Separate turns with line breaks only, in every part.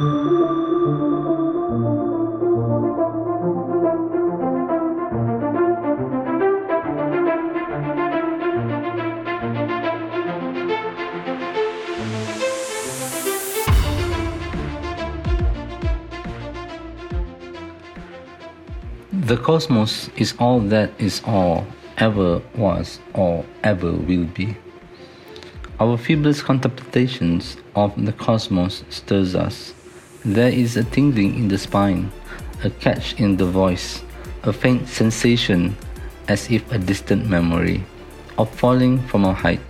The cosmos is all that is all, ever was, or ever will be. Our feeblest contemplations of the cosmos stirs us. There is a tingling in the spine, a catch in the voice, a faint sensation as if a distant memory of falling from a height.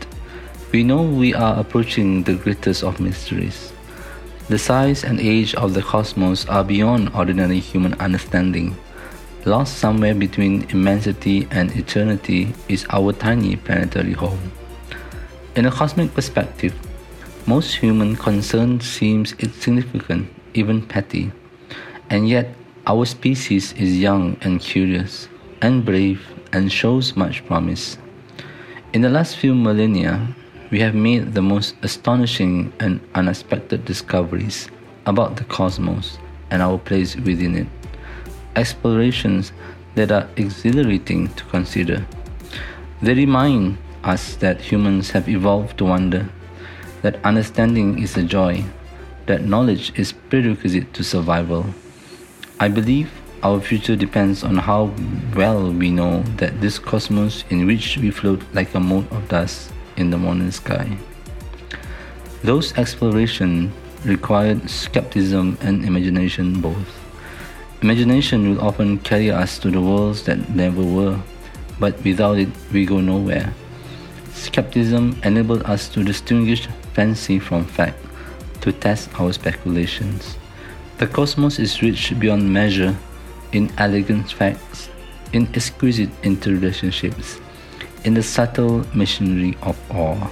We know we are approaching the greatest of mysteries. The size and age of the cosmos are beyond ordinary human understanding. Lost somewhere between immensity and eternity is our tiny planetary home. In a cosmic perspective, most human concern seems insignificant, even petty, and yet our species is young and curious, and brave, and shows much promise. In the last few millennia, we have made the most astonishing and unexpected discoveries about the cosmos and our place within it explorations that are exhilarating to consider. They remind us that humans have evolved to wonder, that understanding is a joy, that knowledge is prerequisite to survival. I believe our future depends on how well we know that this cosmos in which we float like a mote of dust in the morning sky. Those explorations required skepticism and imagination both. Imagination will often carry us to the worlds that never were, but without it, we go nowhere. Skepticism enabled us to distinguish fancy from fact, to test our speculations. The cosmos is rich beyond measure in elegant facts, in exquisite interrelationships, in the subtle machinery of awe.